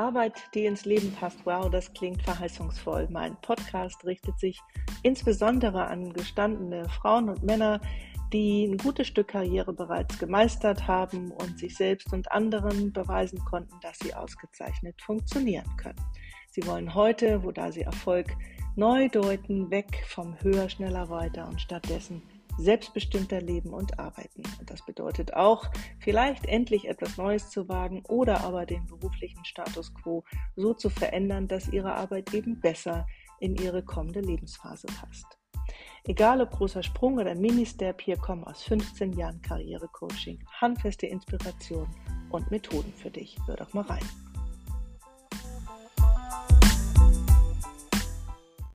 Arbeit, die ins Leben passt. Wow, das klingt verheißungsvoll. Mein Podcast richtet sich insbesondere an gestandene Frauen und Männer, die ein gutes Stück Karriere bereits gemeistert haben und sich selbst und anderen beweisen konnten, dass sie ausgezeichnet funktionieren können. Sie wollen heute, wo da sie Erfolg neu deuten, weg vom höher, schneller, weiter und stattdessen selbstbestimmter leben und arbeiten. Und das bedeutet auch, vielleicht endlich etwas Neues zu wagen oder aber den beruflichen Status quo so zu verändern, dass ihre Arbeit eben besser in ihre kommende Lebensphase passt. Egal ob großer Sprung oder Mini-Step, hier kommen aus 15 Jahren Karrierecoaching handfeste Inspiration und Methoden für dich. Hör doch mal rein.